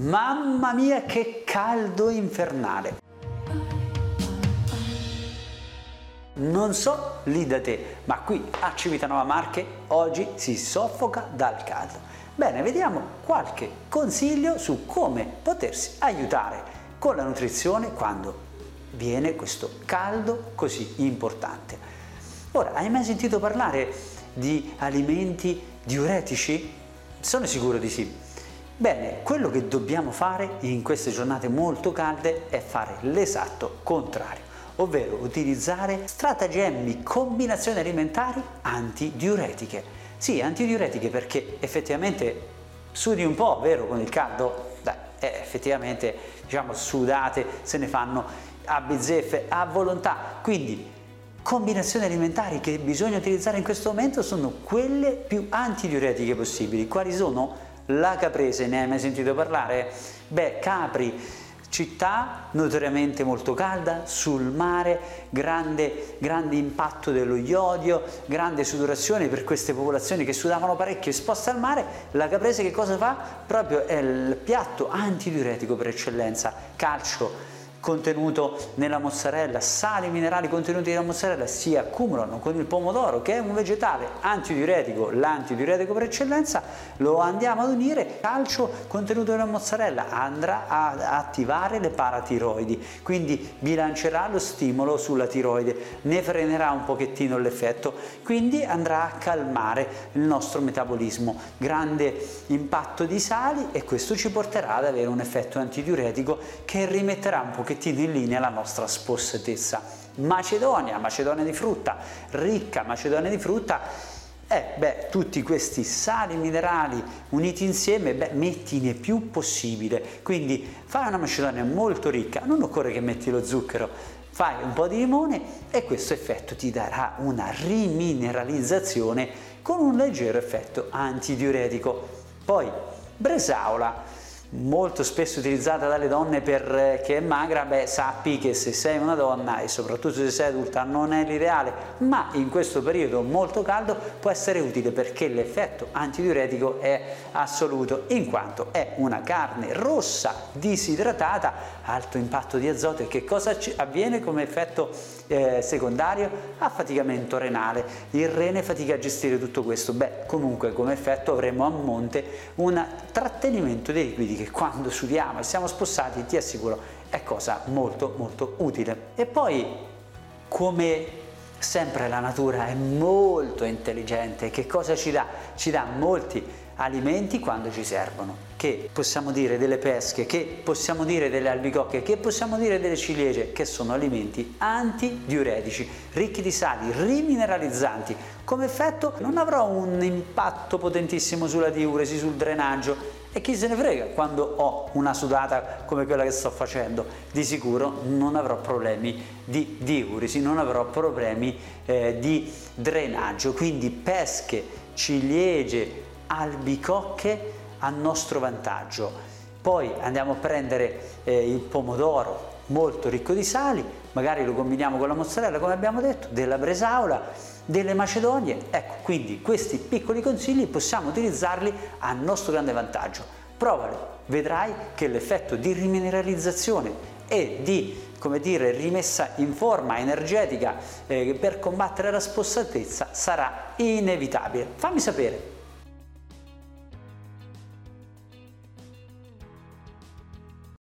Mamma mia che caldo infernale! Non so lì da te, ma qui a Civitanova Marche oggi si soffoca dal caldo. Bene, vediamo qualche consiglio su come potersi aiutare con la nutrizione quando viene questo caldo così importante. Ora, hai mai sentito parlare di alimenti diuretici? Sono sicuro di sì. Bene, quello che dobbiamo fare in queste giornate molto calde è fare l'esatto contrario, ovvero utilizzare stratagemmi, combinazioni alimentari antidiuretiche. Sì, antidiuretiche perché effettivamente sudi un po', vero, con il caldo? Dai, eh, effettivamente, diciamo, sudate, se ne fanno a bizzeffe, a volontà. Quindi combinazioni alimentari che bisogna utilizzare in questo momento sono quelle più antidiuretiche possibili. Quali sono? La caprese, ne hai mai sentito parlare? Beh, Capri, città notoriamente molto calda, sul mare, grande, grande impatto dello iodio, grande sudorazione per queste popolazioni che sudavano parecchio esposte al mare, la caprese che cosa fa? Proprio è il piatto antidiuretico per eccellenza, calcio, contenuto nella mozzarella, sali minerali contenuti nella mozzarella si accumulano con il pomodoro che è un vegetale antidiuretico, l'antidiuretico per eccellenza, lo andiamo ad unire, calcio contenuto nella mozzarella andrà ad attivare le paratiroidi, quindi bilancerà lo stimolo sulla tiroide, ne frenerà un pochettino l'effetto, quindi andrà a calmare il nostro metabolismo, grande impatto di sali e questo ci porterà ad avere un effetto antidiuretico che rimetterà un pochettino pochettino in linea la nostra spossatezza. Macedonia, Macedonia di frutta, ricca Macedonia di frutta, eh, beh, tutti questi sali minerali uniti insieme, beh, mettine più possibile. Quindi fai una macedonia molto ricca, non occorre che metti lo zucchero, fai un po' di limone e questo effetto ti darà una rimineralizzazione con un leggero effetto antidiuretico. Poi, bresaola molto spesso utilizzata dalle donne perché è magra, beh sappi che se sei una donna e soprattutto se sei adulta non è l'ideale, ma in questo periodo molto caldo può essere utile perché l'effetto antidiuretico è assoluto in quanto è una carne rossa disidratata, alto impatto di azoto. E che cosa avviene come effetto eh, secondario? Affaticamento renale, il rene fatica a gestire tutto questo, beh comunque come effetto avremo a monte un trattenimento dei liquidi che quando sudiamo e siamo spossati ti assicuro è cosa molto molto utile. E poi come sempre la natura è molto intelligente, che cosa ci dà? Ci dà molti alimenti quando ci servono. Che possiamo dire delle pesche, che possiamo dire delle albicocche, che possiamo dire delle ciliegie, che sono alimenti antidiuretici, ricchi di sali, rimineralizzanti. Come effetto non avrò un impatto potentissimo sulla diuresi, sul drenaggio, e chi se ne frega quando ho una sudata come quella che sto facendo? Di sicuro non avrò problemi di diuresi, non avrò problemi eh, di drenaggio. Quindi pesche, ciliegie, albicocche a nostro vantaggio. Poi andiamo a prendere eh, il pomodoro molto ricco di sali, magari lo combiniamo con la mozzarella come abbiamo detto, della bresaola delle macedonie. Ecco, quindi questi piccoli consigli possiamo utilizzarli a nostro grande vantaggio. Provalo, vedrai che l'effetto di rimineralizzazione e di come dire, rimessa in forma energetica eh, per combattere la spossatezza sarà inevitabile. Fammi sapere